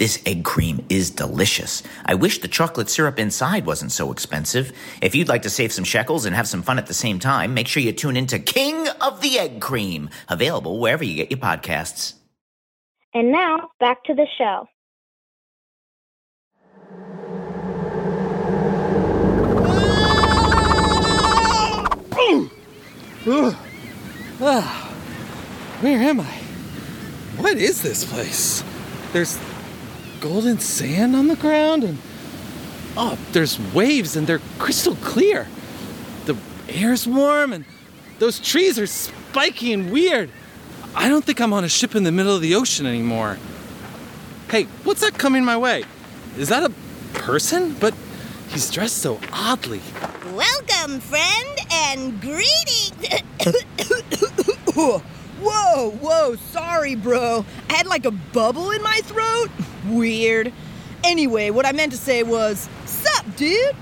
This egg cream is delicious. I wish the chocolate syrup inside wasn't so expensive. If you'd like to save some shekels and have some fun at the same time, make sure you tune into King of the Egg Cream, available wherever you get your podcasts. And now back to the show. Where am I? What is this place? There's golden sand on the ground and oh, there's waves and they're crystal clear. The air's warm and those trees are spiky and weird. I don't think I'm on a ship in the middle of the ocean anymore. Hey, what's that coming my way? Is that a person? But he's dressed so oddly. Welcome, friend, and greetings. Whoa, whoa, sorry, bro. I had like a bubble in my throat. Weird. Anyway, what I meant to say was, sup, dude?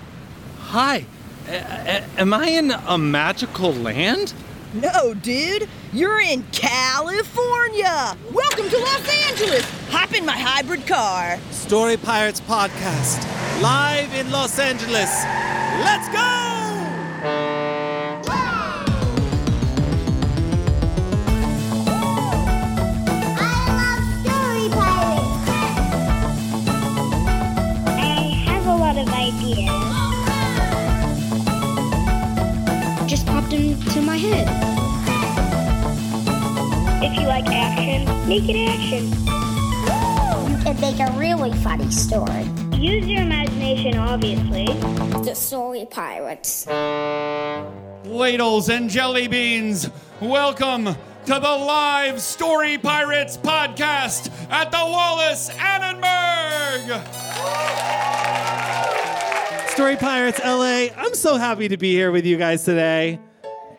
Hi. A- a- am I in a magical land? No, dude. You're in California. Welcome to Los Angeles. Hop in my hybrid car. Story Pirates Podcast, live in Los Angeles. Let's go! Funny story. Use your imagination, obviously. The Story Pirates. Ladles and jelly beans, welcome to the live Story Pirates podcast at the Wallis Annenberg. Story Pirates LA. I'm so happy to be here with you guys today.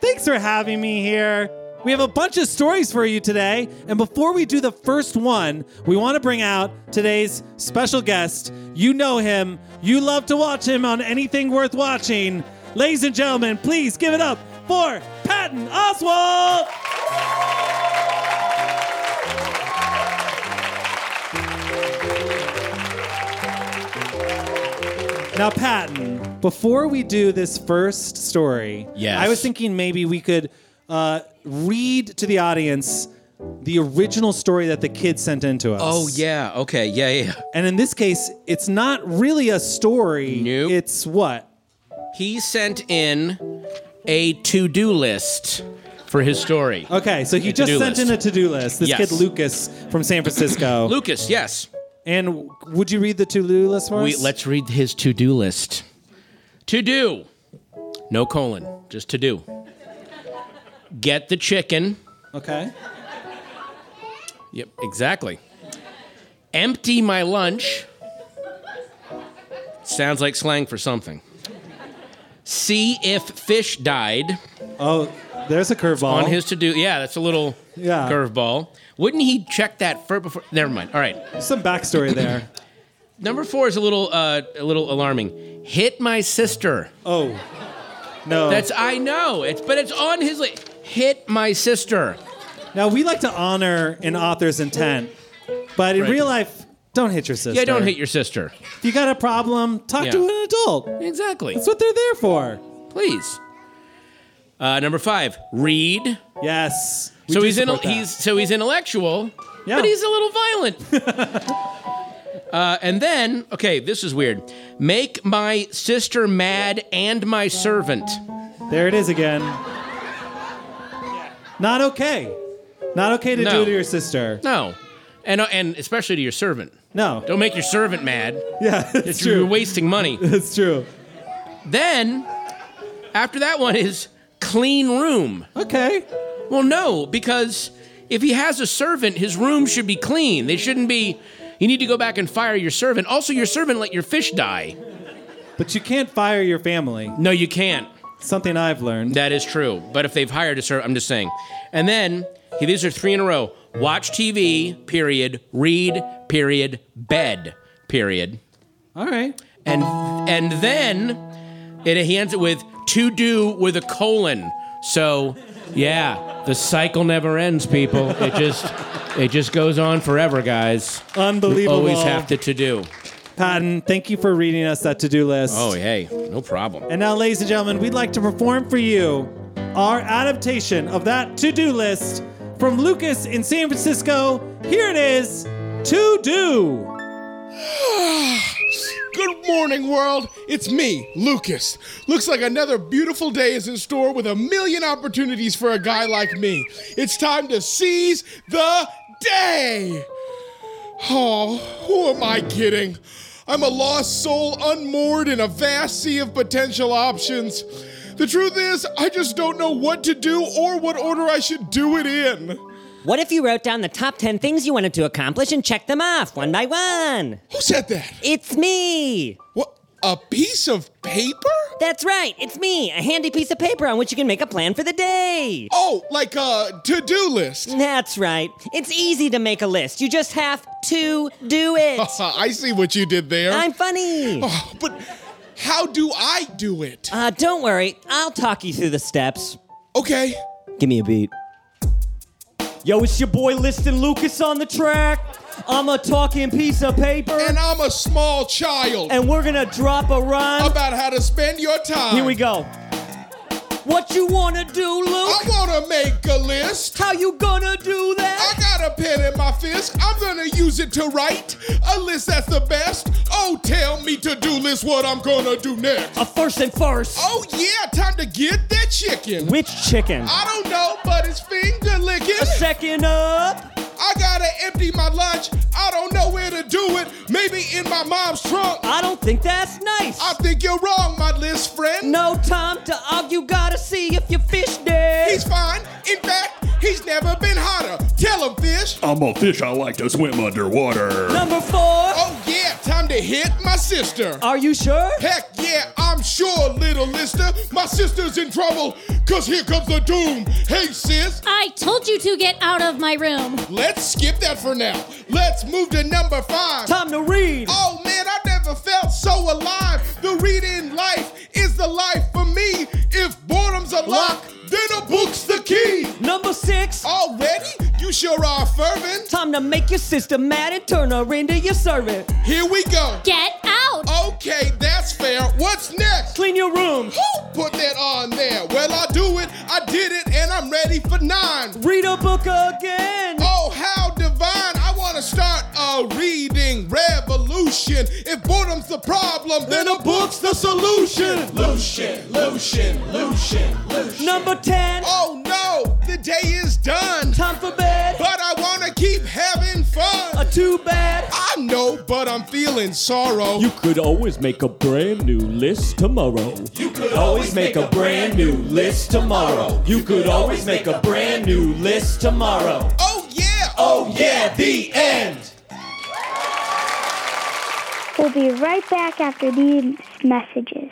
Thanks for having me here. We have a bunch of stories for you today. And before we do the first one, we want to bring out today's special guest. You know him, you love to watch him on anything worth watching. Ladies and gentlemen, please give it up for Patton Oswalt. Now, Patton, before we do this first story, Yes. I was thinking maybe we could uh, read to the audience the original story that the kid sent in to us. Oh yeah, okay, yeah, yeah. And in this case, it's not really a story. Nope. It's what? He sent in a to-do list for his story. Okay, so he A just to-do sent list. in a to-do list. This Yes. kid Lucas from San Francisco. Lucas, yes. And would you read the to-do list for We, us? let's read his to-do list. To do. No colon, just to do. Get the chicken. Okay. Yep, exactly. Empty my lunch. Sounds like slang for something. See if fish died Oh, there's a curveball. on his to do. Yeah, that's a little Yeah. curveball. Wouldn't he check that first before? Never mind. All right. Some backstory there. Number four is a little uh, a little alarming. Hit my sister. Oh. No. That's I know. It's but it's on his li- hit my sister. now we like to honor an author's intent, but in Right. real life, don't hit your sister. Yeah, don't hit your sister. If you got a problem, talk Yeah. to an adult. Exactly. That's what they're there for. Please. Uh, number five, read. Yes. we so do he's in, support that. he's so he's intellectual, Yeah. but he's a little violent. uh, and then, okay, this is weird. Make my sister mad and my servant. There it is again. Not okay. Not okay to No. do to your sister. No, and uh, and especially to your servant. No. Don't make your servant mad. Yeah, it's It's, you're true. wasting money. It's true. then, after that one is clean room. Okay. Well, no, because if he has a servant, his room should be clean. They shouldn't be. You need to go back and fire your servant. Also, your servant let your fish die. But you can't fire your family. No, you can't. Something I've learned. That is true. But if they've hired a servant, I'm just saying. And then he, these are three in a row. Watch TV. Period. Read. Period. Bed. Period. All right. And and then it, he ends it with to do with a colon. So yeah, the cycle never ends, people. It just it just goes on forever, guys. Unbelievable. We always have to to do. Patton, thank you for reading us that to-do list. Oh hey, no problem. And now, ladies and gentlemen, we'd like to perform for you our adaptation of that to-do list from Lucas in San Francisco. Here it is, To Do. Good morning, world. It's me, Lucas. Looks like another beautiful day is in store with a million opportunities for a guy like me. It's time to seize the day. Oh, who am I kidding? I'm a lost soul unmoored in a vast sea of potential options. The truth is, I just don't know what to do or what order I should do it in. What if you wrote down the top 10 things you wanted to accomplish and checked them off one by one? Who said that? It's me! What? A piece of paper? That's right, it's me, a handy piece of paper on which you can make a plan for the day. Oh, like a to do list. That's right. It's easy to make a list. You just have to do it. I see what you did there. I'm funny. Oh, but how do I do it? Uh, don't worry, I'll talk you through the steps. Okay. Give me a beat. Yo, it's your boy Liston Lucas on the track. I'm a talking piece of paper. And I'm a small child. And we're gonna drop a rhyme about how to spend your time. Here we go. What you wanna do, Luke? I wanna make a list. How you gonna do that? I got a pen in my fist. I'm gonna use it to write a list that's the best. Oh, tell me to do list what I'm gonna do next. A first and first. Oh yeah, time to get that chicken. Which chicken? I don't know, but it's finger licking. A second up. I gotta empty my lunch. I don't know where to do it. Maybe in my mom's trunk. I don't think that's nice. I think you're wrong, my list friend. No time to argue, gotta see if your fish dead. He's fine. In fact, he's never been hotter. Tell him, fish. I'm a fish. I like to swim underwater. Number four. Oh yeah, time to hit my sister. Are you sure? Heck yeah, I'm sure, little lister. My sister's in trouble, cause here comes the doom. Hey, sis. I told you to get out of my room. Let's skip that for now. Let's move to number five. Time to read. Oh man, I never felt so alive. The reading life is the life for me. If boredom's a lock, then a book's the key. Number six. Already? You sure are fervent. Time to make your sister mad and turn her into your servant. Here we go. Get out. Okay, that's fair. What's next? Clean your room. Who put that on there? Well, I do it. I did it, and I'm ready for nine. Read a book again. Oh, how divine. I want to start a reading revolution. If boredom's the problem, then a book's the solution. Lucian, Lucian, Lucian, Lucian. Number 10. Oh no, the day is done. Time for bed. But I want to keep having fun. Uh, too bad. I know, but I'm feeling sorrow. You could always make a brand new list tomorrow. You could always make a brand new list tomorrow. You could always make a brand new list tomorrow. Oh yeah! Oh yeah, the end! We'll be right back after these messages.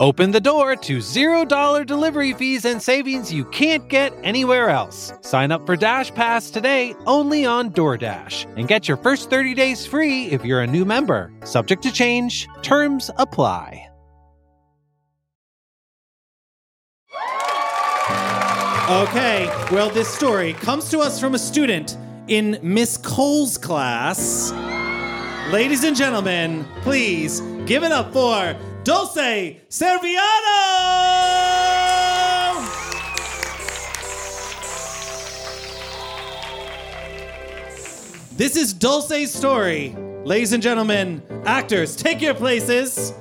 Open the door to $0 delivery fees and savings you can't get anywhere else. Sign up for Dash Pass today only on DoorDash and get your first 30 days free if you're a new member. Subject to change, terms apply. Okay, well, this story comes to us from a student in Miss Cole's class. Ladies and gentlemen, please give it up for Dulce Serviano! This is Dulce's story. Ladies and gentlemen, actors, take your places.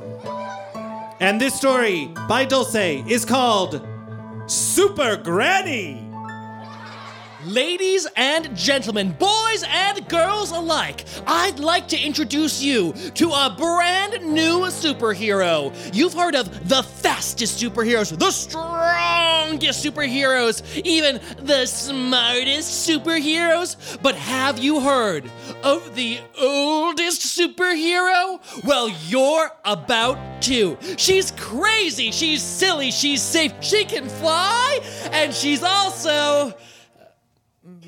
And this story by Dulce is called Super Granny. Ladies and gentlemen, boys and girls alike, I'd like to introduce you to a brand new superhero. You've heard of the fastest superheroes, the strongest superheroes, even the smartest superheroes. But have you heard of the oldest superhero? Well, you're about to. She's crazy, she's silly, she's safe, she can fly, and she's also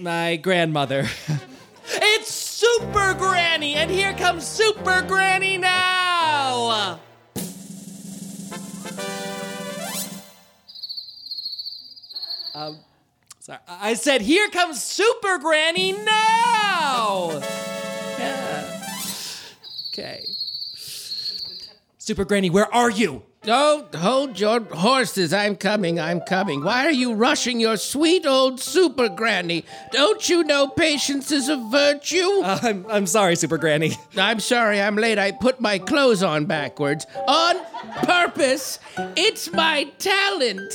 my grandmother. it's Super Granny, and here comes Super Granny now! Um, sorry, I said, here comes Super Granny now! Yeah. Okay. Super Granny, where are you? Oh, hold your horses. I'm coming. I'm coming. Why are you rushing your sweet old super granny? Don't you know patience is a virtue? Uh, I'm, I'm sorry, Super Granny. I'm sorry I'm late. I put my clothes on backwards on purpose. It's my talent.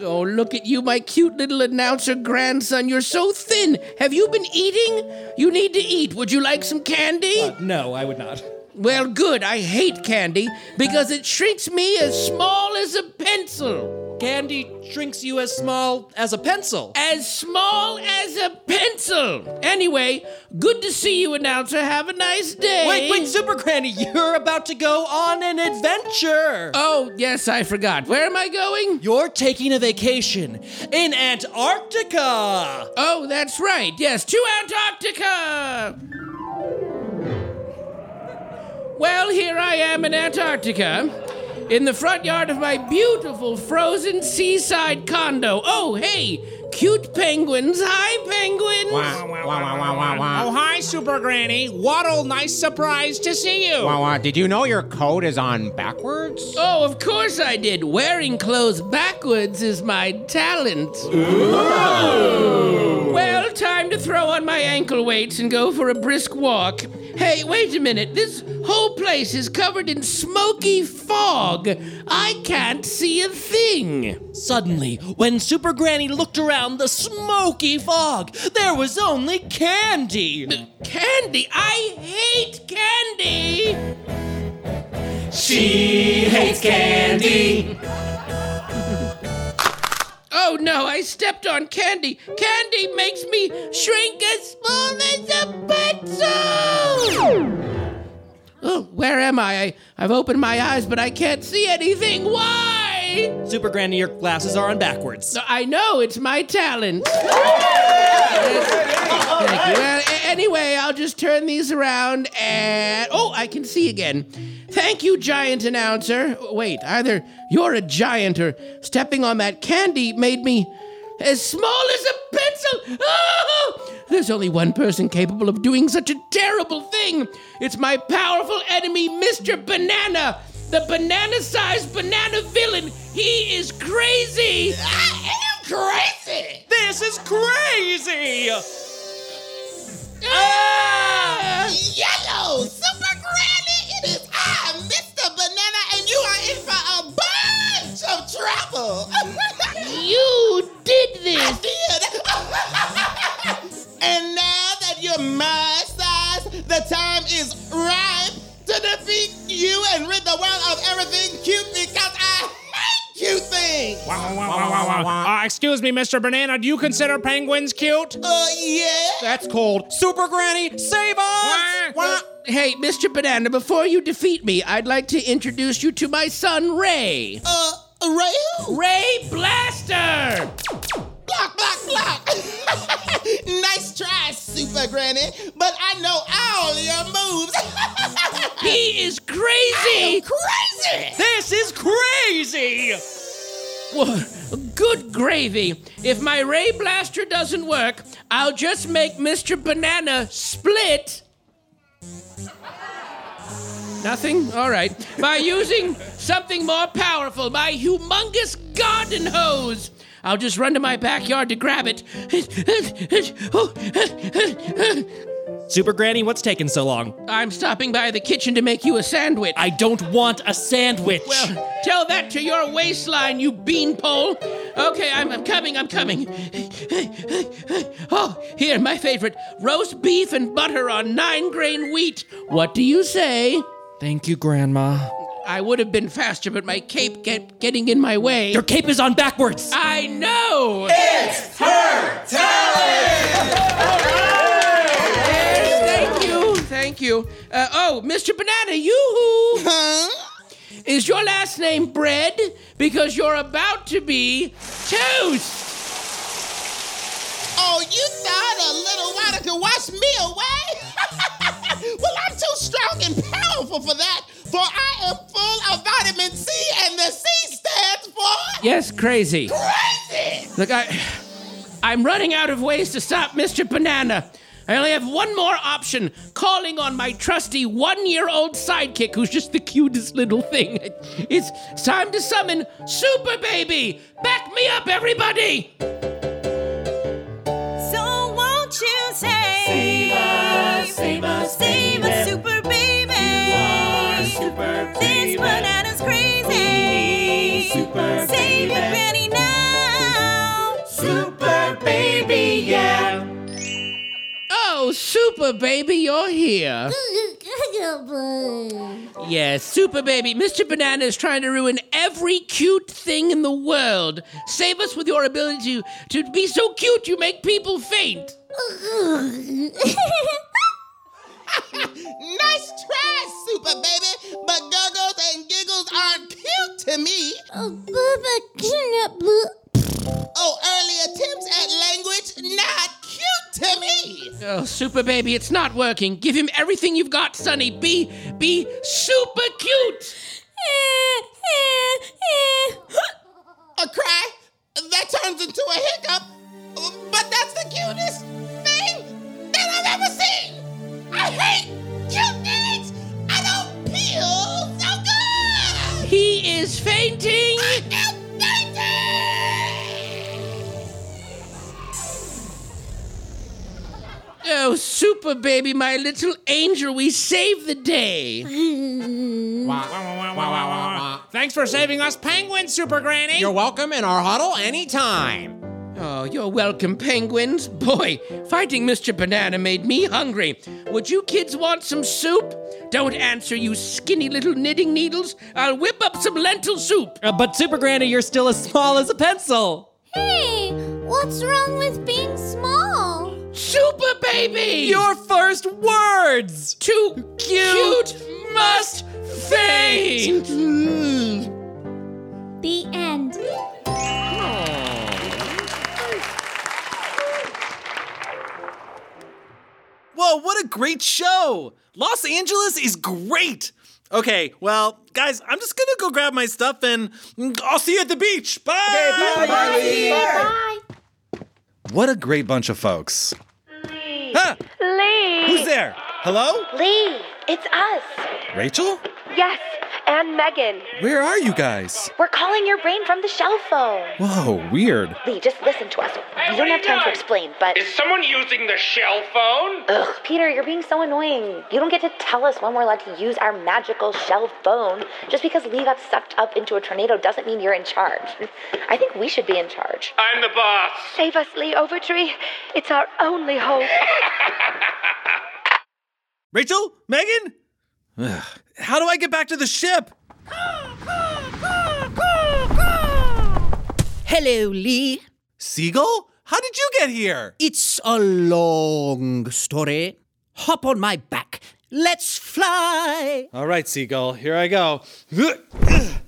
Oh, look at you, my cute little announcer grandson. You're so thin. Have you been eating? You need to eat. Would you like some candy? Uh, no, I would not. Well, good. I hate candy because it shrinks me as small as a pencil. Candy shrinks you as small as a pencil. As small as a pencil. Anyway, good to see you, announcer. Have a nice day. Wait, wait, Super Granny, you're about to go on an adventure. Oh, yes, I forgot. Where am I going? You're taking a vacation in Antarctica. Oh, that's right. Yes, to Antarctica. Well, here I am in Antarctica, in the front yard of my beautiful frozen seaside condo. Oh, hey, cute penguins. Hi, penguins. Oh, hi, Super Granny. What a nice surprise to see you. Wow, did you know your coat is on backwards? Oh, of course I did. Wearing clothes backwards is my talent. Well, time to throw on my ankle weights and go for a brisk walk. Hey, wait a minute. This whole place is covered in smoky fog. I can't see a thing. Suddenly, when Super Granny looked around the smoky fog, there was only candy. Candy? I hate candy. She hates candy. Oh no, I stepped on candy. Candy makes me shrink as small as a pencil. Oh, where am I? I? I've opened my eyes, but I can't see anything. Why? Super Granny, your glasses are on backwards. I know, it's my talent. Thank you. Well, a- anyway, I'll just turn these around and. Oh, I can see again. Thank you, giant announcer. Wait, either you're a giant or stepping on that candy made me as small as a pencil. Oh! There's only one person capable of doing such a terrible thing. It's my powerful enemy, Mr. Banana, the banana sized banana villain. He is crazy. I am crazy. This is crazy. Ah! Yellow, Super Granny, it is I, Mr. Banana, and you are in for a bunch of trouble. You did this. I did. and now that you're my size, the time is ripe to defeat you and rid the world of everything cute because I hate cute things. Wow, wow, wow, wow, wow. Uh, excuse me, Mr. Banana, do you consider penguins cute? Uh, yeah. That's cold. Super Granny, save us! Uh, hey, Mr. Banana, before you defeat me, I'd like to introduce you to my son, Ray. Uh, Ray who? Ray Blaster! Block, block, block. nice try, Super Granny, but I know all your moves. He is crazy! crazy! This is crazy! Wha- Good gravy. If my Ray Blaster doesn't work, I'll just make Mr. Banana split. Nothing? All right. By using something more powerful, my humongous garden hose. I'll just run to my backyard to grab it. Super Granny, what's taking so long? I'm stopping by the kitchen to make you a sandwich. I don't want a sandwich. Well, tell that to your waistline, you beanpole. Okay, I'm, I'm coming, I'm coming. Oh, here, my favorite roast beef and butter on nine grain wheat. What do you say? Thank you, Grandma. I would have been faster, but my cape get getting in my way. Your cape is on backwards. I know. It's her talent. Yes, thank you, thank you. Uh, oh, Mr. Banana, you Huh? Is your last name Bread? Because you're about to be toast. Oh, you thought a little water could wash me away? well, I'm too strong and powerful for that, for I am full of vitamin C, and the C stands for Yes, crazy. crazy. Look, I, I'm running out of ways to stop Mr. Banana. I only have one more option calling on my trusty one year old sidekick who's just the cutest little thing. It's time to summon Super Baby! Back me up, everybody! Save us, save baby. us, super baby? You are super This baby. banana's crazy. Super save your granny now. Super baby, yeah. Oh, Super Baby, you're here. Yes, Super Baby. Mr. Banana is trying to ruin every cute thing in the world. Save us with your ability to, to be so cute you make people faint. nice try, Super Baby, but Guggles and Giggles aren't cute to me. Oh, early attempts at language, not cute to me. Oh, Super Baby, it's not working. Give him everything you've got, Sonny. Be, be super cute. A cry that turns into a hiccup, but that's the cutest thing that I've ever seen. I hate cute. I don't feel so good. He is fainting. I am fainting! Oh, Super Baby, my little angel, we saved the day. Thanks for saving us penguins, Super Granny. You're welcome in our huddle anytime. Oh, you're welcome, penguins. Boy, fighting Mr. Banana made me hungry. Would you kids want some soup? Don't answer, you skinny little knitting needles. I'll whip up some lentil soup. Uh, but Super Granny, you're still as small as a pencil. Hey, what's wrong with being small? Super Baby! Your first words! Too cute must faint! The end. Whoa, what a great show! Los Angeles is great! Okay, well, guys, I'm just gonna go grab my stuff and I'll see you at the beach. Bye! Bye. What a great bunch of folks. Huh? Lee! Who's there? Hello? Lee, it's us. Rachel? Yes, and Megan. Where are you guys? We're calling your brain from the shell phone. Whoa, weird. Lee, just listen to us. we don't have time to explain, but. Is someone using the shell phone? Ugh, Peter, you're being so annoying. You don't get to tell us when we're allowed to use our magical shell phone. Just because Lee got sucked up into a tornado doesn't mean you're in charge. I think we should be in charge. I'm the boss. Save us, Lee Overtree. It's our only hope. Rachel? Megan? Ugh, How do I get back to the ship? Hello, Lee. Seagull? How did you get here? It's a long story. Hop on my back. Let's fly. All right, Seagull, here I go. Goodbye,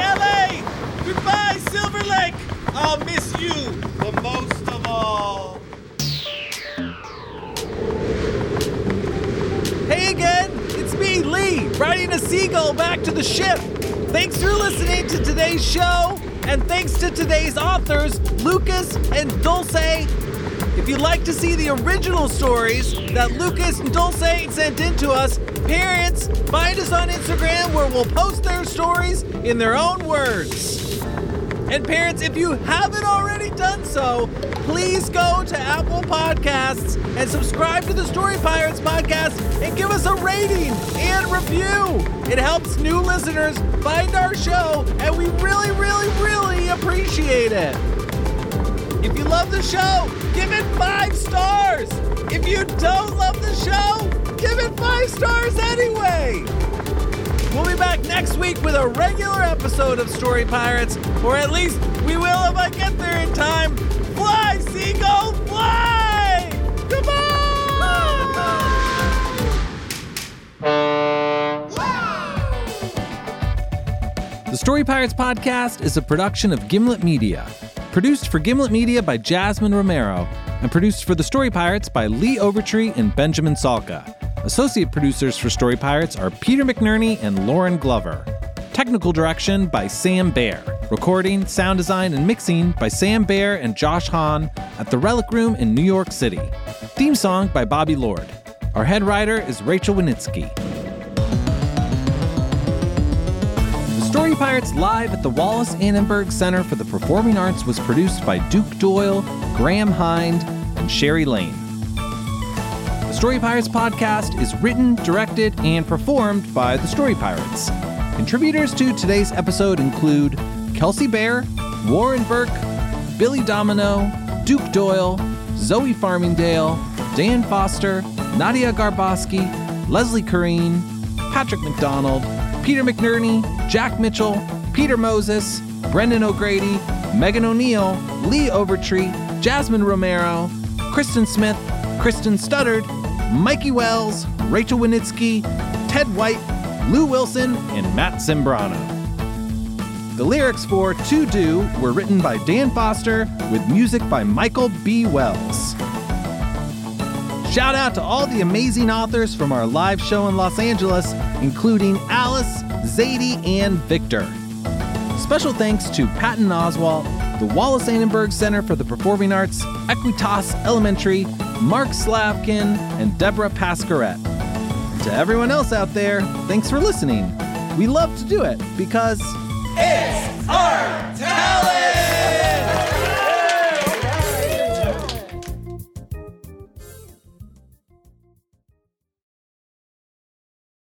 LA! Goodbye, Silver Lake! I'll miss you the most of all. Hey again, me, Lee, riding a seagull back to the ship. Thanks for listening to today's show, and thanks to today's authors, Lucas and Dulce. If you'd like to see the original stories that Lucas and Dulce sent in to us, parents, find us on Instagram where we'll post their stories in their own words. And parents, if you haven't already done so, please go to Apple Podcasts and subscribe to the Story Pirates podcast and give us a rating and review. It helps new listeners find our show, and we really, really, really appreciate it. If you love the show, give it five stars. If you don't love the show, give it five stars anyway. We'll be back next week with a regular episode of Story Pirates, or at least we will if I get there in time. Fly, seagull, fly! Goodbye! The Story Pirates podcast is a production of Gimlet Media. Produced for Gimlet Media by Jasmine Romero, and produced for The Story Pirates by Lee Overtree and Benjamin Salka. Associate producers for Story Pirates are Peter McNerney and Lauren Glover. Technical direction by Sam Bair. Recording, sound design, and mixing by Sam Bair and Josh Hahn at the Relic Room in New York City. Theme song by Bobby Lord. Our head writer is Rachel Wenitsky. Story Pirates Live at the Wallis Annenberg Center for the Performing Arts was produced by Duke Doyle, Graham Hind, and Sherry Lane. Story Pirates podcast is written, directed, and performed by the Story Pirates. Contributors to today's episode include Kelsey Bear, Warren Burke, Billy Domino, Duke Doyle, Zoe Farmingdale, Dan Foster, Nadia Garboski, Leslie Corrine, Patrick McDonald, Peter McNerney, Jack Mitchell, Peter Moses, Brendan O'Grady, Megan O'Neill, Lee Overtree, Jasmine Romero, Kristen Smith, Kristen Studdard, Mikey Wells, Rachel Wenitsky, Ted White, Lou Wilson, and Matt Simbrano. The lyrics for To Do were written by Dan Foster with music by Michael B. Wells. Shout out to all the amazing authors from our live show in Los Angeles, including Alice, Zadie, and Victor. Special thanks to Patton Oswalt, the Wallis Annenberg Center for the Performing Arts, Equitas Elementary, Mark Slavkin, and Deborah Pascaret. To everyone else out there, thanks for listening. We love to do it because!